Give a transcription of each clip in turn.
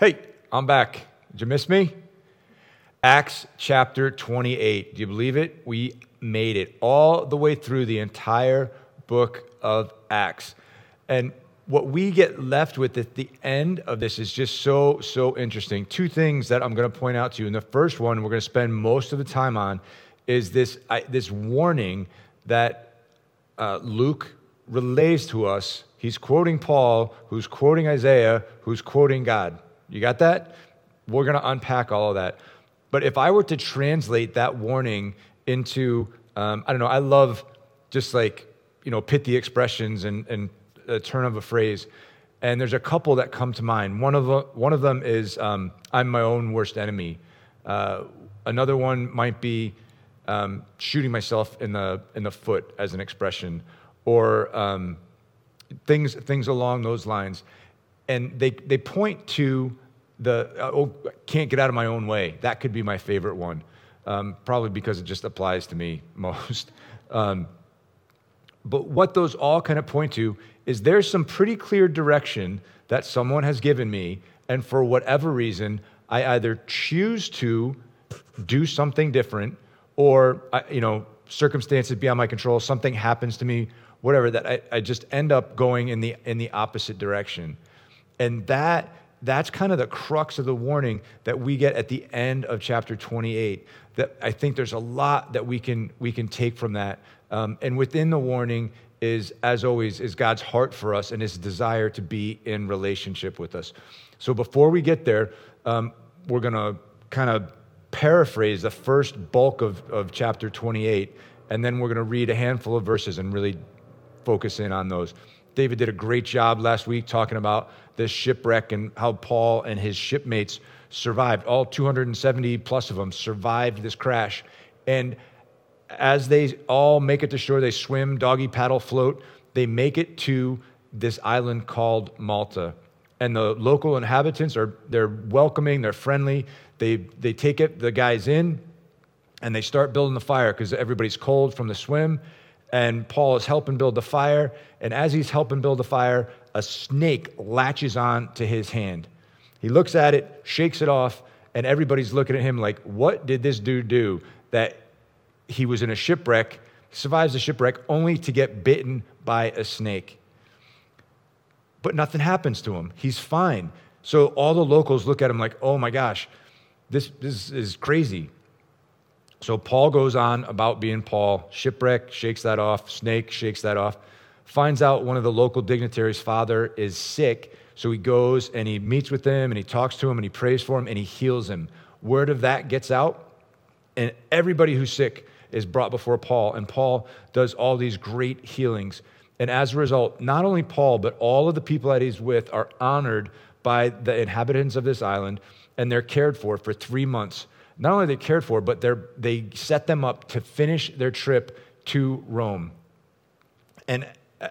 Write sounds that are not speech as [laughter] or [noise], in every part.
Hey, I'm back. Did you miss me? Acts chapter 28. Do you believe it? We made it all the way through the entire book of Acts. And what we get left with at the end of this is just so, so interesting. Two things that I'm going to point out to you. And the first one we're going to spend most of the time on is this, I, this warning that uh, Luke relays to us. He's quoting Paul, who's quoting Isaiah, who's quoting God. You got that? We're going to unpack all of that. But if I were to translate that warning into, um, I don't know, I love just like, you know, pithy expressions and, and a turn of a phrase. And there's a couple that come to mind. One of, one of them is, um, I'm my own worst enemy. Uh, another one might be um, shooting myself in the, in the foot as an expression, or um, things, things along those lines. And they, they point to the, uh, oh, can't get out of my own way. That could be my favorite one, um, probably because it just applies to me [laughs] most. Um, but what those all kind of point to is there's some pretty clear direction that someone has given me, and for whatever reason, I either choose to do something different, or you know, circumstances beyond my control, something happens to me, whatever, that I, I just end up going in the in the opposite direction, and that that's kind of the crux of the warning that we get at the end of chapter 28 that i think there's a lot that we can we can take from that um, and within the warning is, as always, is God's heart for us and his desire to be in relationship with us. So before we get there, um, we're going to kind of paraphrase the first bulk of, of chapter 28, and then we're going to read a handful of verses and really focus in on those. David did a great job last week talking about this shipwreck and how Paul and his shipmates survived. All 270 plus of them survived this crash. And as they all make it to shore, they swim, doggy paddle, float, they make it to this island called Malta. And the local inhabitants are they're welcoming, they're friendly. They they take it the guys in and they start building the fire because everybody's cold from the swim. And Paul is helping build the fire. And as he's helping build the fire, a snake latches on to his hand. He looks at it, shakes it off, and everybody's looking at him like, what did this dude do that he was in a shipwreck, survives a shipwreck only to get bitten by a snake. But nothing happens to him. He's fine. So all the locals look at him like, oh my gosh, this, this is crazy. So Paul goes on about being Paul. Shipwreck shakes that off. Snake shakes that off. Finds out one of the local dignitaries' father is sick. So he goes and he meets with him and he talks to him and he prays for him and he heals him. Word of that gets out, and everybody who's sick is brought before Paul, and Paul does all these great healings. And as a result, not only Paul, but all of the people that he's with are honored by the inhabitants of this island, and they're cared for for three months. Not only are they cared for, but they set them up to finish their trip to Rome. And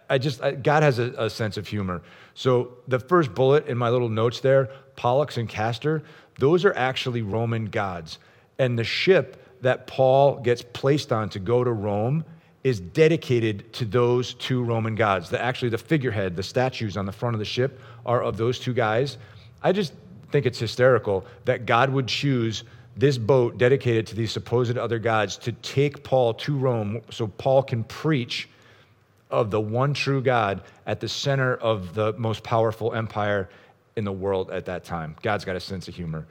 I just, God has a, a sense of humor. So the first bullet in my little notes there, Pollux and Castor, those are actually Roman gods. And the ship that Paul gets placed on to go to Rome is dedicated to those two Roman gods. The, actually, the figurehead, the statues on the front of the ship are of those two guys. I just think it's hysterical that God would choose this boat dedicated to these supposed other gods to take Paul to Rome so Paul can preach of the one true God at the center of the most powerful empire in the world at that time. God's got a sense of humor.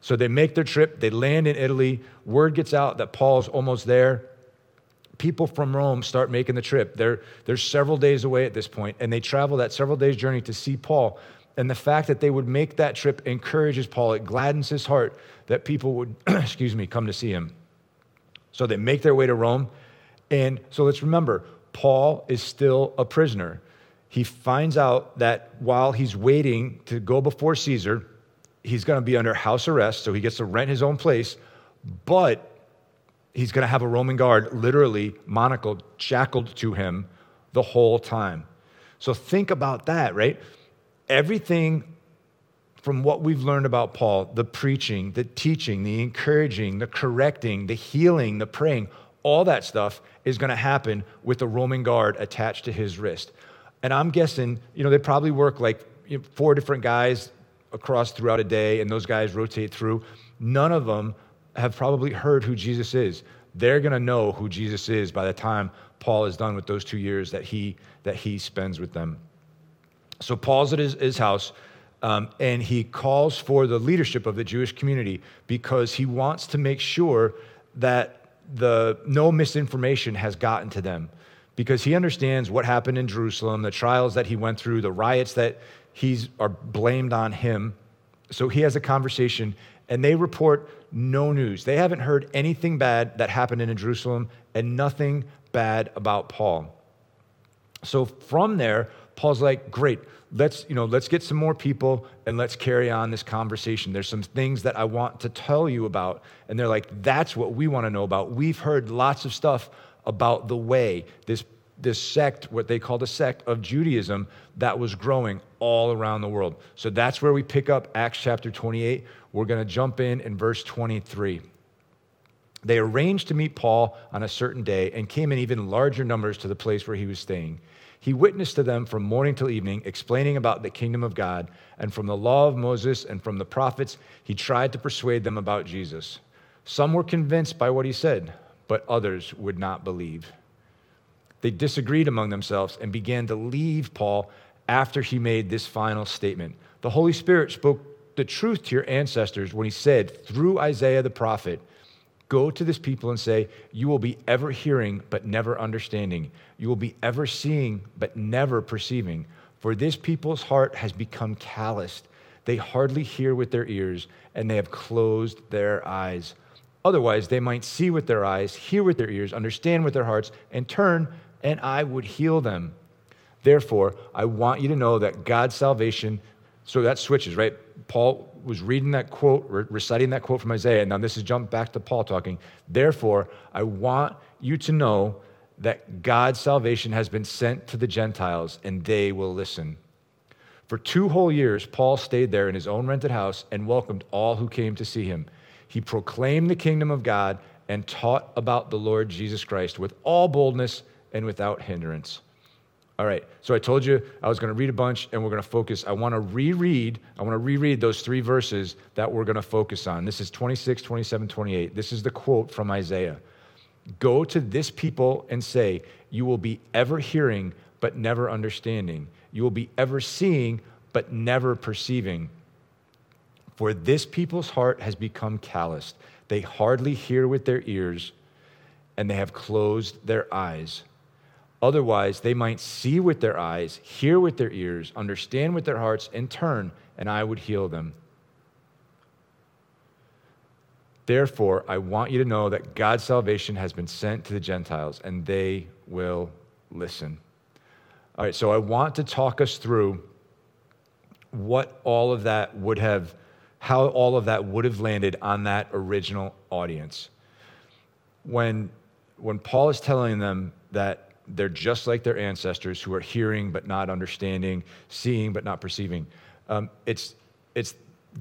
So they make their trip, they land in Italy. Word gets out that Paul's almost there. People from Rome start making the trip. They're, they're several days away at this point, and they travel that several days' journey to see Paul. And the fact that they would make that trip encourages Paul. It gladdens his heart that people would, [clears throat] excuse me, come to see him. So they make their way to Rome. And so let's remember, Paul is still a prisoner. He finds out that while he's waiting to go before Caesar, he's going to be under house arrest, so he gets to rent his own place, but he's going to have a Roman guard literally monocled, shackled to him the whole time. So think about that, right? Everything from what we've learned about Paul the preaching, the teaching, the encouraging, the correcting, the healing, the praying all that stuff is going to happen with a Roman guard attached to his wrist. And I'm guessing, you know, they probably work like four different guys across throughout a day and those guys rotate through, none of them have probably heard who Jesus is. They're going to know who Jesus is by the time Paul is done with those two years that he, that he spends with them. So Paul's at his, his house, um, and he calls for the leadership of the Jewish community because he wants to make sure that the, no misinformation has gotten to them because he understands what happened in Jerusalem, the trials that he went through, the riots that he's are blamed on him. So he has a conversation and they report no news. They haven't heard anything bad that happened in Jerusalem and nothing bad about Paul. So from there, Paul's like, "Great. Let's, you know, let's get some more people and let's carry on this conversation. There's some things that I want to tell you about." And they're like, "That's what we want to know about. We've heard lots of stuff about the way, this, this sect, what they called a sect of Judaism that was growing all around the world. So that's where we pick up Acts chapter 28. We're going to jump in in verse 23. They arranged to meet Paul on a certain day and came in even larger numbers to the place where he was staying. He witnessed to them from morning till evening, explaining about the kingdom of God, and from the law of Moses and from the prophets, he tried to persuade them about Jesus. Some were convinced by what he said but others would not believe. They disagreed among themselves and began to leave Paul after he made this final statement. The Holy Spirit spoke the truth to your ancestors when he said, through Isaiah the prophet, Go to this people and say, You will be ever hearing, but never understanding. You will be ever seeing, but never perceiving. For this people's heart has become calloused. They hardly hear with their ears, and they have closed their eyes. Otherwise, they might see with their eyes, hear with their ears, understand with their hearts, and turn, and I would heal them. Therefore, I want you to know that God's salvation, so that switches, right? Paul was reading that quote, reciting that quote from Isaiah. Now, this is jump back to Paul talking. Therefore, I want you to know that God's salvation has been sent to the Gentiles, and they will listen. For two whole years, Paul stayed there in his own rented house and welcomed all who came to see him. He proclaimed the kingdom of God and taught about the Lord Jesus Christ with all boldness and without hindrance. All right, so I told you I was going to read a bunch and we're going to focus. I want to reread, I want to reread those three verses that we're going to focus on. This is 26, 27, 28. This is the quote from Isaiah Go to this people and say, You will be ever hearing, but never understanding. You will be ever seeing, but never perceiving. For this people's heart has become calloused. They hardly hear with their ears, and they have closed their eyes. Otherwise, they might see with their eyes, hear with their ears, understand with their hearts, and turn, and I would heal them. Therefore, I want you to know that God's salvation has been sent to the Gentiles, and they will listen. All right, so I want to talk us through what all of that would have how all of that would have landed on that original audience. When, when Paul is telling them that they're just like their ancestors who are hearing but not understanding, seeing but not perceiving, um, it's, it's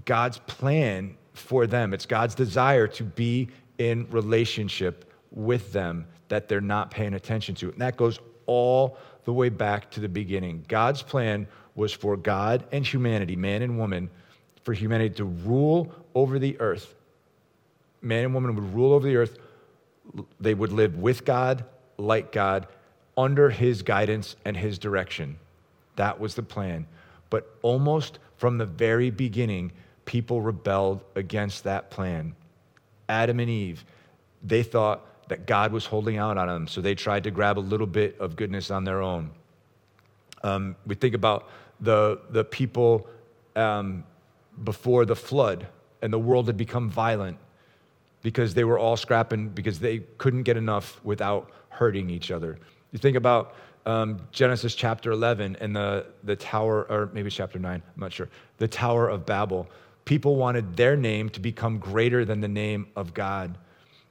God's plan for them. It's God's desire to be in relationship with them that they're not paying attention to. And that goes all the way back to the beginning. God's plan was for God and humanity, man and woman, for humanity to rule over the earth. Man and woman would rule over the earth. They would live with God, like God, under his guidance and his direction. That was the plan. But almost from the very beginning, people rebelled against that plan. Adam and Eve, they thought that God was holding out on them, so they tried to grab a little bit of goodness on their own. Um, we think about the, the people um, before the flood and the world had become violent because they were all scrapping because they couldn't get enough without hurting each other. You think about um, Genesis chapter 11 and the, the tower, or maybe chapter 9, I'm not sure, the Tower of Babel. People wanted their name to become greater than the name of God.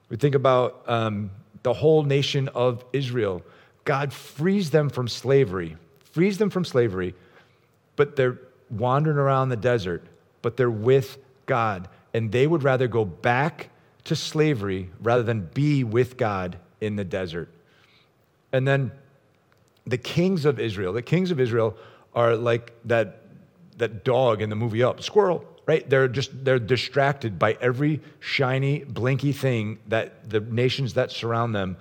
We think about um, the whole nation of Israel. God frees them from slavery, frees them from slavery, but they're wandering around the desert but they're with God. And they would rather go back to slavery rather than be with God in the desert. And then the kings of Israel, the kings of Israel are like that that dog in the movie Up, squirrel, right? They're just they're distracted by every shiny, blinky thing that the nations that surround them.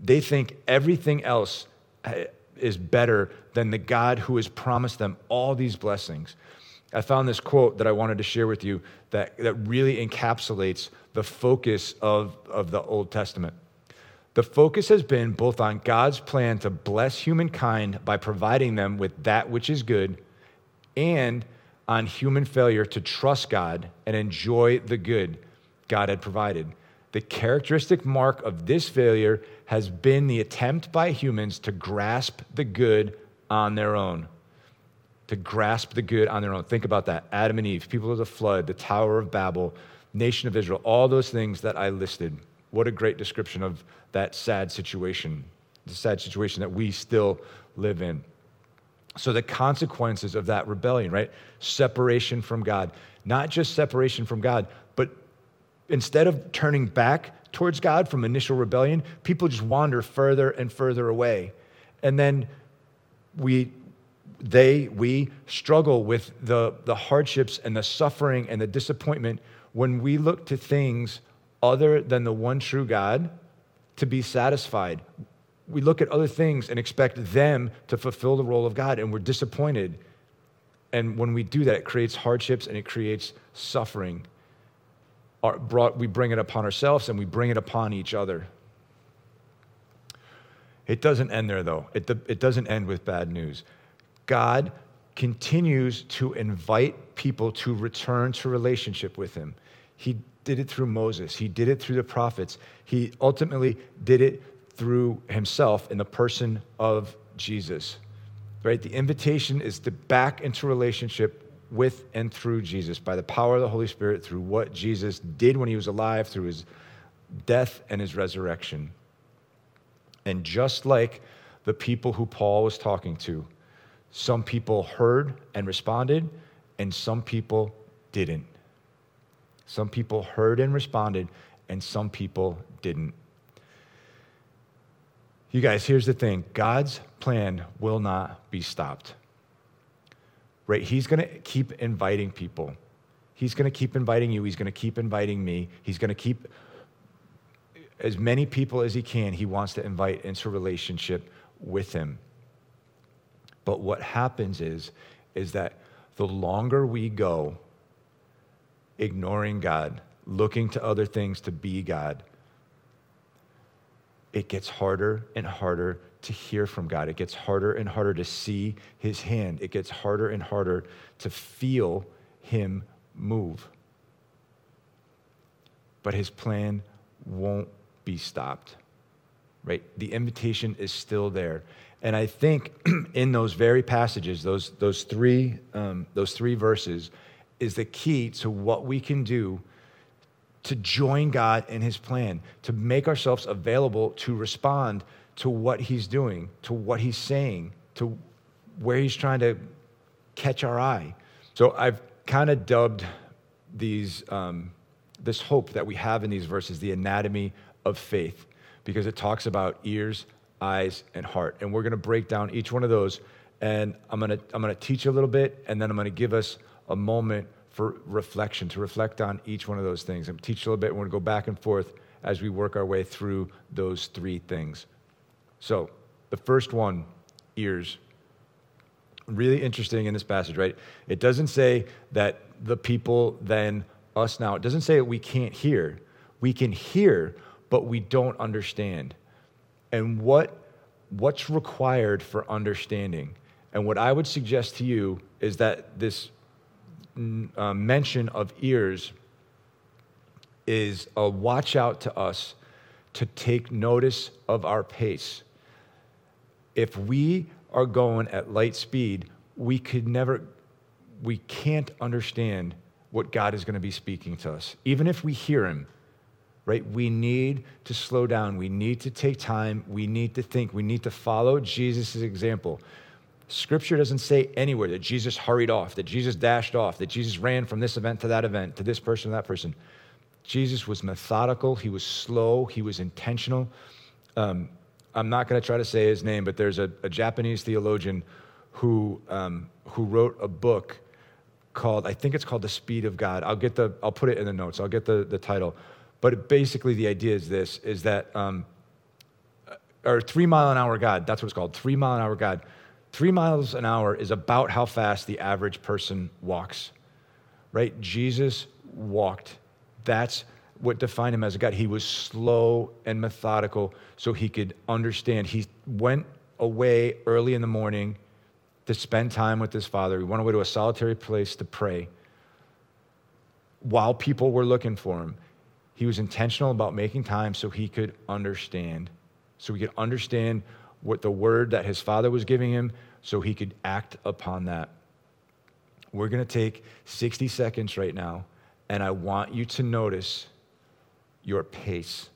They think everything else eh, is better than the God who has promised them all these blessings. I found this quote that I wanted to share with you that, that really encapsulates the focus of, of the Old Testament. The focus has been both on God's plan to bless humankind by providing them with that which is good and on human failure to trust God and enjoy the good God had provided. The characteristic mark of this failure has been the attempt by humans to grasp the good on their own. To grasp the good on their own. Think about that. Adam and Eve, people of the flood, the Tower of Babel, nation of Israel, all those things that I listed. What a great description of that sad situation, the sad situation that we still live in. So, the consequences of that rebellion, right? Separation from God. Not just separation from God, but instead of turning back towards God from initial rebellion, people just wander further and further away. And then we, they, we struggle with the, the hardships and the suffering and the disappointment when we look to things other than the one true God to be satisfied. We look at other things and expect them to fulfill the role of God, and we're disappointed. And when we do that, it creates hardships and it creates suffering. Our, brought, we bring it upon ourselves and we bring it upon each other. It doesn't end there, though. It, it doesn't end with bad news. God continues to invite people to return to relationship with Him. He did it through Moses, He did it through the prophets. He ultimately did it through Himself in the person of Jesus. Right? The invitation is to back into relationship with and through Jesus by the power of the Holy Spirit, through what Jesus did when He was alive, through His death and His resurrection. And just like the people who Paul was talking to, some people heard and responded, and some people didn't. Some people heard and responded, and some people didn't. You guys, here's the thing God's plan will not be stopped. Right? He's going to keep inviting people. He's going to keep inviting you. He's going to keep inviting me. He's going to keep as many people as he can, he wants to invite into relationship with him. But what happens is, is that the longer we go ignoring God, looking to other things to be God, it gets harder and harder to hear from God. It gets harder and harder to see his hand. It gets harder and harder to feel him move. But his plan won't be stopped. Right? The invitation is still there. And I think [clears throat] in those very passages, those, those, three, um, those three verses, is the key to what we can do to join God in His plan, to make ourselves available to respond to what He's doing, to what He's saying, to where He's trying to catch our eye. So I've kind of dubbed these, um, this hope that we have in these verses the anatomy of faith because it talks about ears, eyes, and heart. And we're going to break down each one of those. And I'm going to, I'm going to teach a little bit, and then I'm going to give us a moment for reflection, to reflect on each one of those things. To teach a little bit. We're to go back and forth as we work our way through those three things. So, the first one, ears. Really interesting in this passage, right? It doesn't say that the people then, us now, it doesn't say that we can't hear. We can hear, but we don't understand. And what, what's required for understanding? And what I would suggest to you is that this uh, mention of ears is a watch out to us to take notice of our pace. If we are going at light speed, we could never, we can't understand what God is going to be speaking to us. Even if we hear Him, right? We need to slow down. We need to take time. We need to think. We need to follow Jesus' example. Scripture doesn't say anywhere that Jesus hurried off, that Jesus dashed off, that Jesus ran from this event to that event, to this person to that person. Jesus was methodical, he was slow, he was intentional. Um, I'm not going to try to say his name, but there's a, a Japanese theologian who, um, who wrote a book called, I think it's called The Speed of God. I'll get the, I'll put it in the notes. I'll get the, the title. But basically the idea is this, is that, um, or three mile an hour God, that's what it's called, three mile an hour God. Three miles an hour is about how fast the average person walks, right? Jesus walked. That's what defined him as a God. He was slow and methodical so he could understand. He went away early in the morning to spend time with his father. He went away to a solitary place to pray while people were looking for him. He was intentional about making time so he could understand, so he could understand what the word that his father was giving him, so he could act upon that. We're going to take 60 seconds right now, and I want you to notice your pace.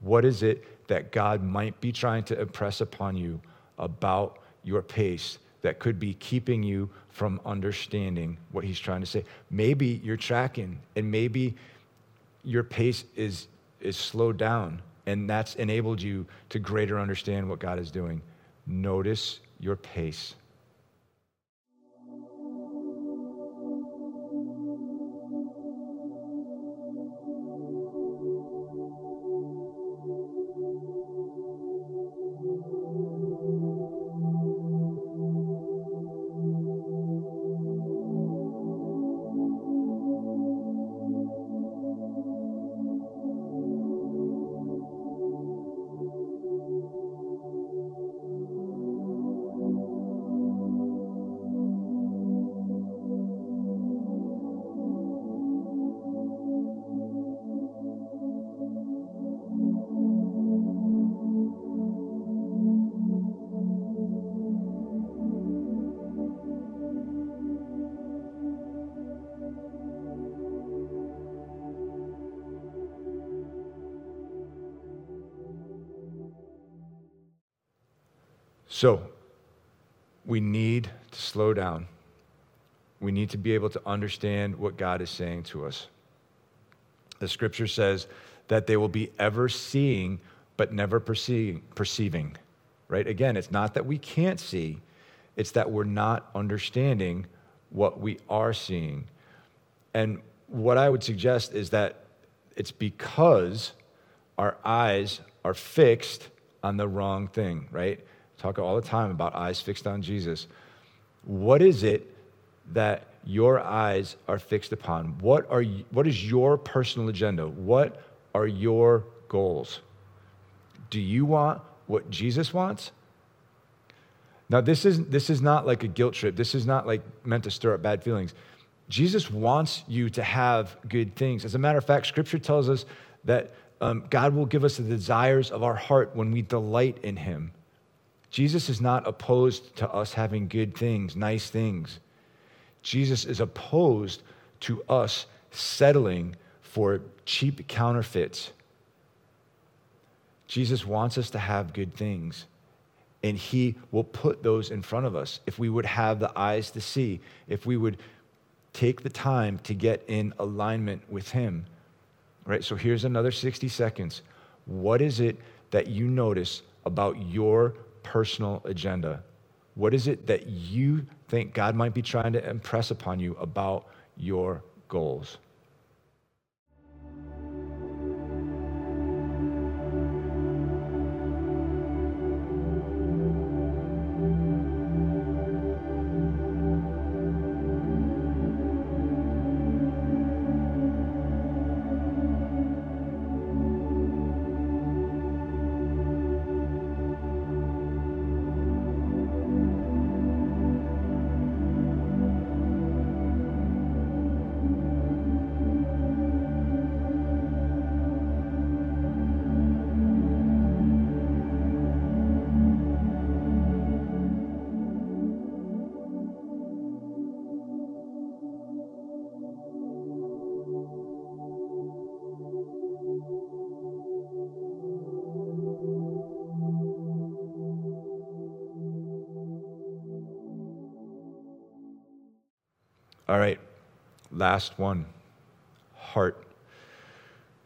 What is it that God might be trying to impress upon you about your pace that could be keeping you from understanding what he's trying to say. Maybe you're tracking and maybe your pace is, is slowed down and that's enabled you to greater understand what God is doing. Notice your pace. So, we need to slow down. We need to be able to understand what God is saying to us. The scripture says that they will be ever seeing, but never perceiving, perceiving. Right? Again, it's not that we can't see, it's that we're not understanding what we are seeing. And what I would suggest is that it's because our eyes are fixed on the wrong thing, right? Talk all the time about eyes fixed on Jesus. What is it that your eyes are fixed upon? What, are you, what is your personal agenda? What are your goals? Do you want what Jesus wants? Now, this is, this is not like a guilt trip. This is not like meant to stir up bad feelings. Jesus wants you to have good things. As a matter of fact, scripture tells us that um, God will give us the desires of our heart when we delight in Him. Jesus is not opposed to us having good things, nice things. Jesus is opposed to us settling for cheap counterfeits. Jesus wants us to have good things, and He will put those in front of us if we would have the eyes to see, if we would take the time to get in alignment with Him. Right? So here's another 60 seconds. What is it that you notice about your personal agenda? What is it that you think God might be trying to impress upon you about your goals? All right, last one heart.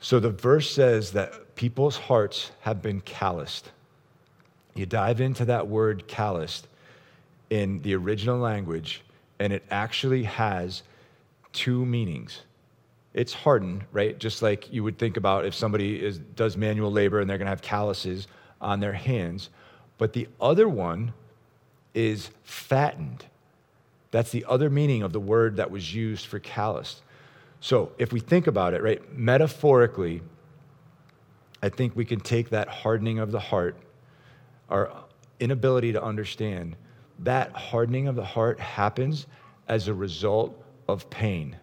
So the verse says that people's hearts have been calloused. You dive into that word calloused in the original language, and it actually has two meanings. It's hardened, right? Just like you would think about if somebody is, does manual labor and they're going to have calluses on their hands. But the other one is fattened. That's the other meaning of the word that was used for calloused. So if we think about it, right, metaphorically, I think we can take that hardening of the heart, our inability to understand, that hardening of the heart happens as a result of pain.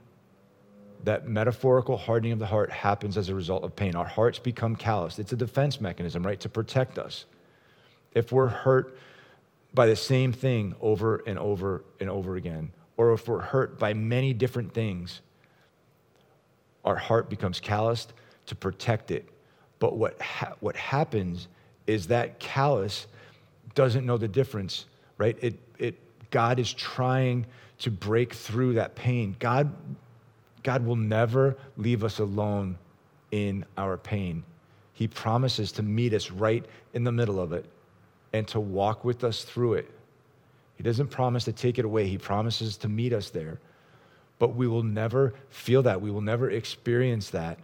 That metaphorical hardening of the heart happens as a result of pain. Our hearts become calloused. It's a defense mechanism, right, to protect us. If we're hurt by the same thing over and over and over again, or if we're hurt by many different things, our heart becomes calloused to protect it. But what, ha- what happens is that callous doesn't know the difference, right? It, it, God is trying to break through that pain. God, God will never leave us alone in our pain. He promises to meet us right in the middle of it and to walk with us through it. He doesn't promise to take it away, He promises to meet us there. But we will never feel that. We will never experience that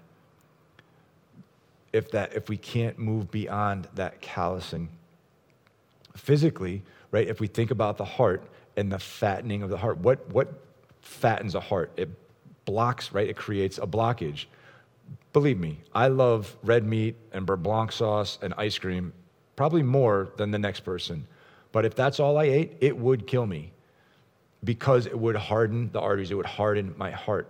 if, that, if we can't move beyond that callousing. Physically, right, if we think about the heart and the fattening of the heart, what, what fattens a heart? It blocks, right? It creates a blockage. Believe me, I love red meat and beurre blanc sauce and ice cream probably more than the next person. But if that's all I ate, it would kill me because it would harden the arteries, it would harden my heart.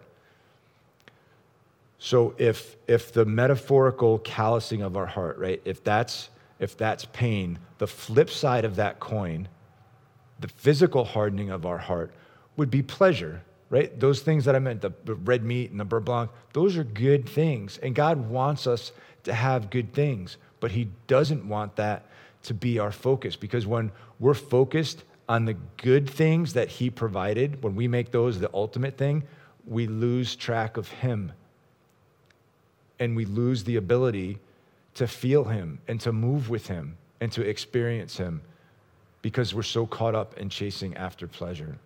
So if if the metaphorical callousing of our heart, right? If that's if that's pain, the flip side of that coin, the physical hardening of our heart would be pleasure, right? Those things that I meant, the, red meat and the beurre blanc, those are good things. And God wants us to have good things, but He doesn't want that to be our focus because when we're focused on the good things that He provided, when we make those the ultimate thing, we lose track of Him. And we lose the ability to feel Him and to move with Him and to experience Him because we're so caught up in chasing after pleasure.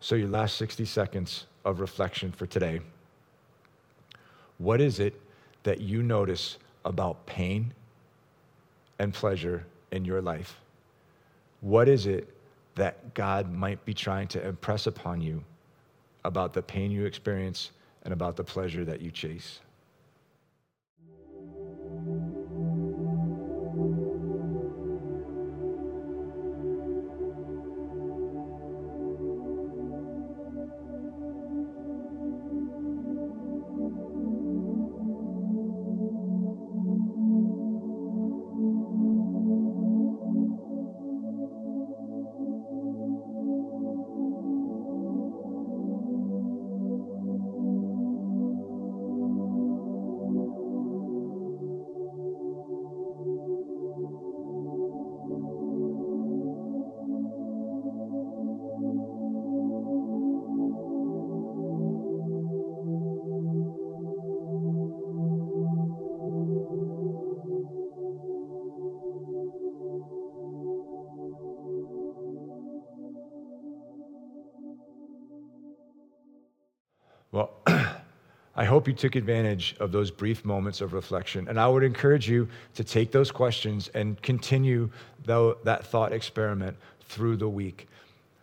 So, your last 60 seconds of reflection for today. What is it that you notice about pain and pleasure in your life? What is it that God might be trying to impress upon you about the pain you experience and about the pleasure that you chase? Hope you took advantage of those brief moments of reflection. And I would encourage you to take those questions and continue though, that thought experiment through the week.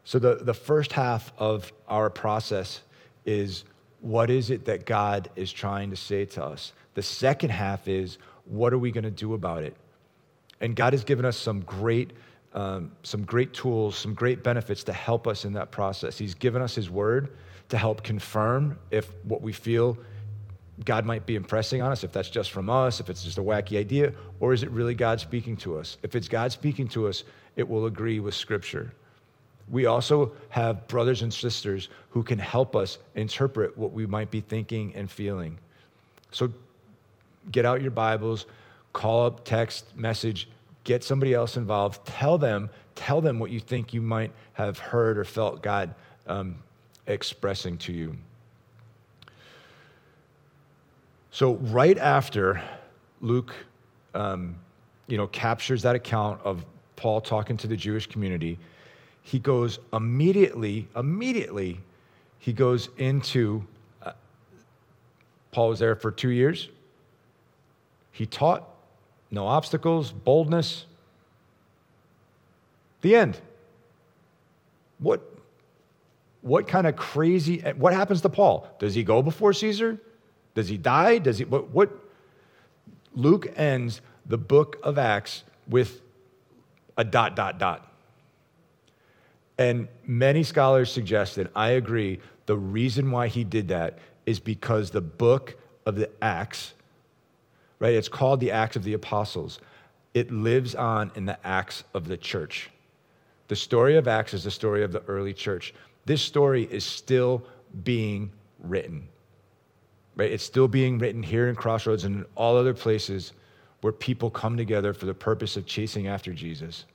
So, the, the first half of our process is what is it that God is trying to say to us? The second half is what are we going to do about it? And God has given us some great, um, some great tools, some great benefits to help us in that process. He's given us His Word to help confirm if what we feel God might be impressing on us, if that's just from us, if it's just a wacky idea, or is it really God speaking to us? If it's God speaking to us, it will agree with Scripture. We also have brothers and sisters who can help us interpret what we might be thinking and feeling. So get out your Bibles, call up, text, message, get somebody else involved, tell them, tell them what you think you might have heard or felt God um, expressing to you. So, right after Luke, um, you know, captures that account of Paul talking to the Jewish community, he goes immediately, immediately, he goes into. Uh, Paul was there for two years. He taught, no obstacles, boldness. The end. What, what kind of crazy, what happens to Paul? Does he go before Caesar? Does he die? Does he, what, what? Luke ends the book of Acts with a dot, dot, dot. And many scholars suggest, and I agree, the reason why he did that is because the book of the Acts, right? It's called the Acts of the Apostles. It lives on in the Acts of the church. The story of Acts is the story of the early church. This story is still being written, right? It's still being written here in Crossroads and in all other places where people come together for the purpose of chasing after Jesus.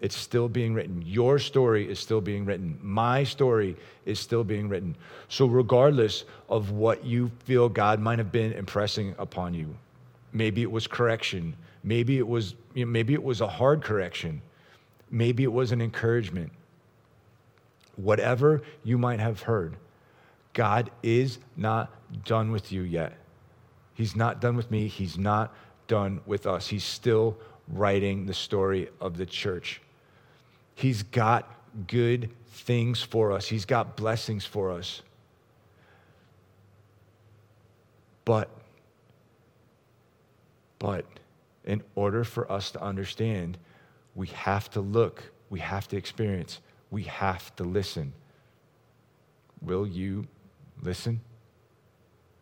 It's still being written. Your story is still being written. My story is still being written. So, regardless of what you feel God might have been impressing upon you, maybe it was correction, maybe it was, you know, maybe it was a hard correction, maybe it was an encouragement. Whatever you might have heard, God is not done with you yet. He's not done with me. He's not done with us. He's still writing the story of the church. He's got good things for us, He's got blessings for us. But, but, in order for us to understand, we have to look, we have to experience, we have to listen. Will you listen?